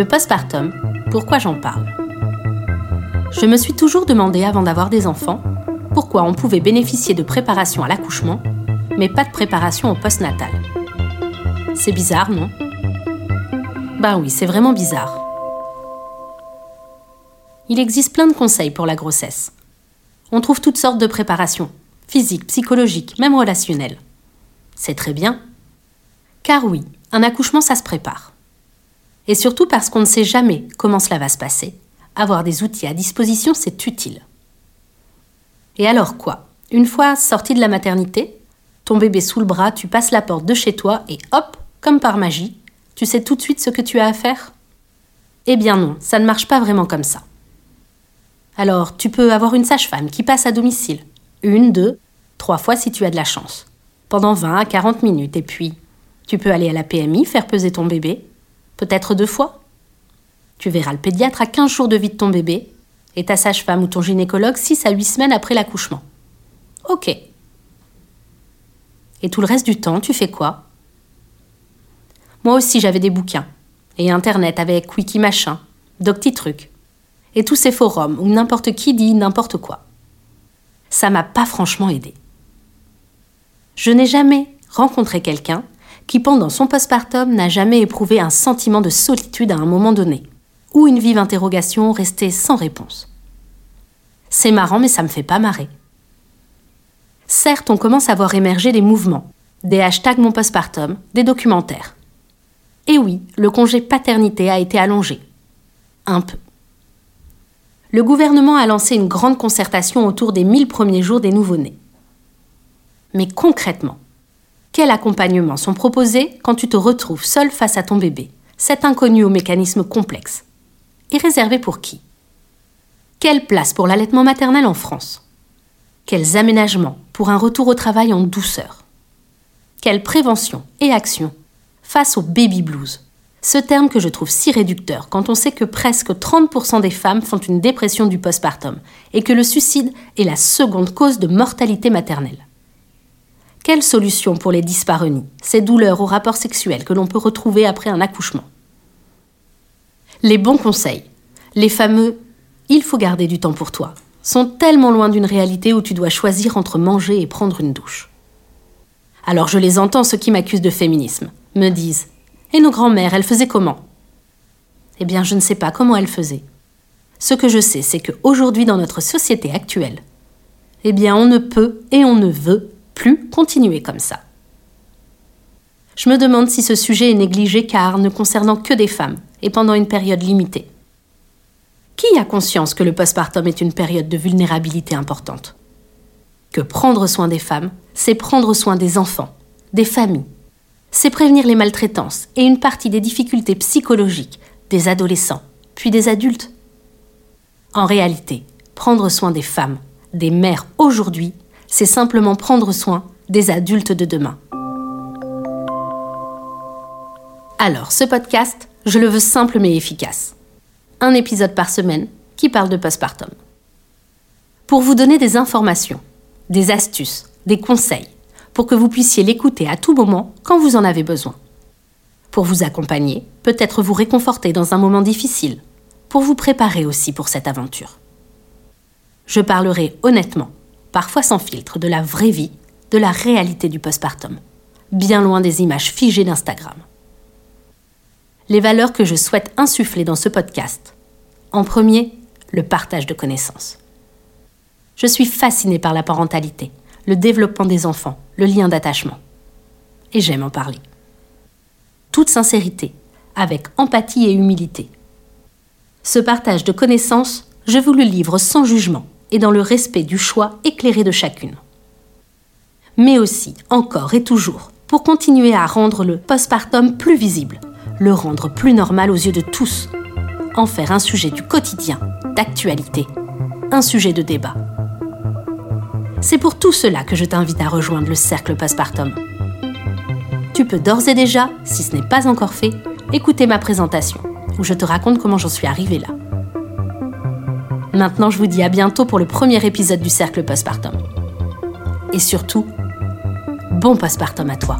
Le postpartum, pourquoi j'en parle? Je me suis toujours demandé avant d'avoir des enfants pourquoi on pouvait bénéficier de préparation à l'accouchement, mais pas de préparation au postnatal. C'est bizarre, non? Bah oui, c'est vraiment bizarre. Il existe plein de conseils pour la grossesse. On trouve toutes sortes de préparations, physiques, psychologiques, même relationnelles. C'est très bien. Car oui, un accouchement, ça se prépare. Et surtout parce qu'on ne sait jamais comment cela va se passer. Avoir des outils à disposition, c'est utile. Et alors quoi? Une fois sorti de la maternité, ton bébé sous le bras, tu passes la porte de chez toi et hop, comme par magie, tu sais tout de suite ce que tu as à faire? Eh bien non, ça ne marche pas vraiment comme ça. Alors, tu peux avoir une sage-femme qui passe à domicile, une, deux, trois fois si tu as de la chance, pendant 20 à 40 minutes, et puis tu peux aller à la PMI faire peser ton bébé, peut-être deux fois. Tu verras le pédiatre à 15 jours de vie de ton bébé, et ta sage-femme ou ton gynécologue 6 à 8 semaines après l'accouchement. Ok. Et tout le reste du temps, tu fais quoi? Moi aussi, j'avais des bouquins. Et Internet avec Wiki Machin, Docti Truc et tous ces forums où n'importe qui dit n'importe quoi. Ça m'a pas franchement aidé. Je n'ai jamais rencontré quelqu'un qui, pendant son postpartum, n'a jamais éprouvé un sentiment de solitude à un moment donné, ou une vive interrogation restée sans réponse. C'est marrant, mais ça me fait pas marrer. Certes, on commence à voir émerger des mouvements, des hashtags mon postpartum, des documentaires. Et oui, le congé paternité a été allongé. Un peu le gouvernement a lancé une grande concertation autour des 1000 premiers jours des nouveau-nés. Mais concrètement, quels accompagnements sont proposés quand tu te retrouves seul face à ton bébé, cet inconnu au mécanisme complexe Et réservé pour qui? Quelle place pour l'allaitement maternel en France? Quels aménagements pour un retour au travail en douceur? Quelle prévention et action face au baby blues? Ce terme que je trouve si réducteur quand on sait que presque 30% des femmes font une dépression du postpartum et que le suicide est la seconde cause de mortalité maternelle. Quelle solution pour les dyspareunies, ces douleurs au rapport sexuel que l'on peut retrouver après un accouchement? Les bons conseils, les fameux il faut garder du temps pour toi, sont tellement loin d'une réalité où tu dois choisir entre manger et prendre une douche. Alors je les entends ceux qui m'accusent de féminisme, me disent et nos grands-mères, elles faisaient comment? Eh bien, je ne sais pas comment elles faisaient. Ce que je sais, c'est qu'aujourd'hui, dans notre société actuelle, eh bien, on ne peut et on ne veut plus continuer comme ça. Je me demande si ce sujet est négligé car ne concernant que des femmes et pendant une période limitée. Qui a conscience que le postpartum est une période de vulnérabilité importante? Que prendre soin des femmes, c'est prendre soin des enfants, des familles, c'est prévenir les maltraitances et une partie des difficultés psychologiques des adolescents, puis des adultes. En réalité, prendre soin des femmes, des mères aujourd'hui, c'est simplement prendre soin des adultes de demain. Alors, ce podcast, je le veux simple mais efficace. Un épisode par semaine qui parle de postpartum. Pour vous donner des informations, des astuces, des conseils, pour que vous puissiez l'écouter à tout moment quand vous en avez besoin. Pour vous accompagner, peut-être vous réconforter dans un moment difficile, pour vous préparer aussi pour cette aventure. Je parlerai honnêtement, parfois sans filtre, de la vraie vie, de la réalité du postpartum, bien loin des images figées d'Instagram. Les valeurs que je souhaite insuffler dans ce podcast. En premier, le partage de connaissances. Je suis fascinée par la parentalité le développement des enfants, le lien d'attachement. Et j'aime en parler. Toute sincérité, avec empathie et humilité. Ce partage de connaissances, je vous le livre sans jugement et dans le respect du choix éclairé de chacune. Mais aussi, encore et toujours, pour continuer à rendre le postpartum plus visible, le rendre plus normal aux yeux de tous, en faire un sujet du quotidien, d'actualité, un sujet de débat. C'est pour tout cela que je t'invite à rejoindre le cercle postpartum. Tu peux d'ores et déjà, si ce n'est pas encore fait, écouter ma présentation, où je te raconte comment j'en suis arrivée là. Maintenant, je vous dis à bientôt pour le premier épisode du cercle postpartum. Et surtout, bon postpartum à toi.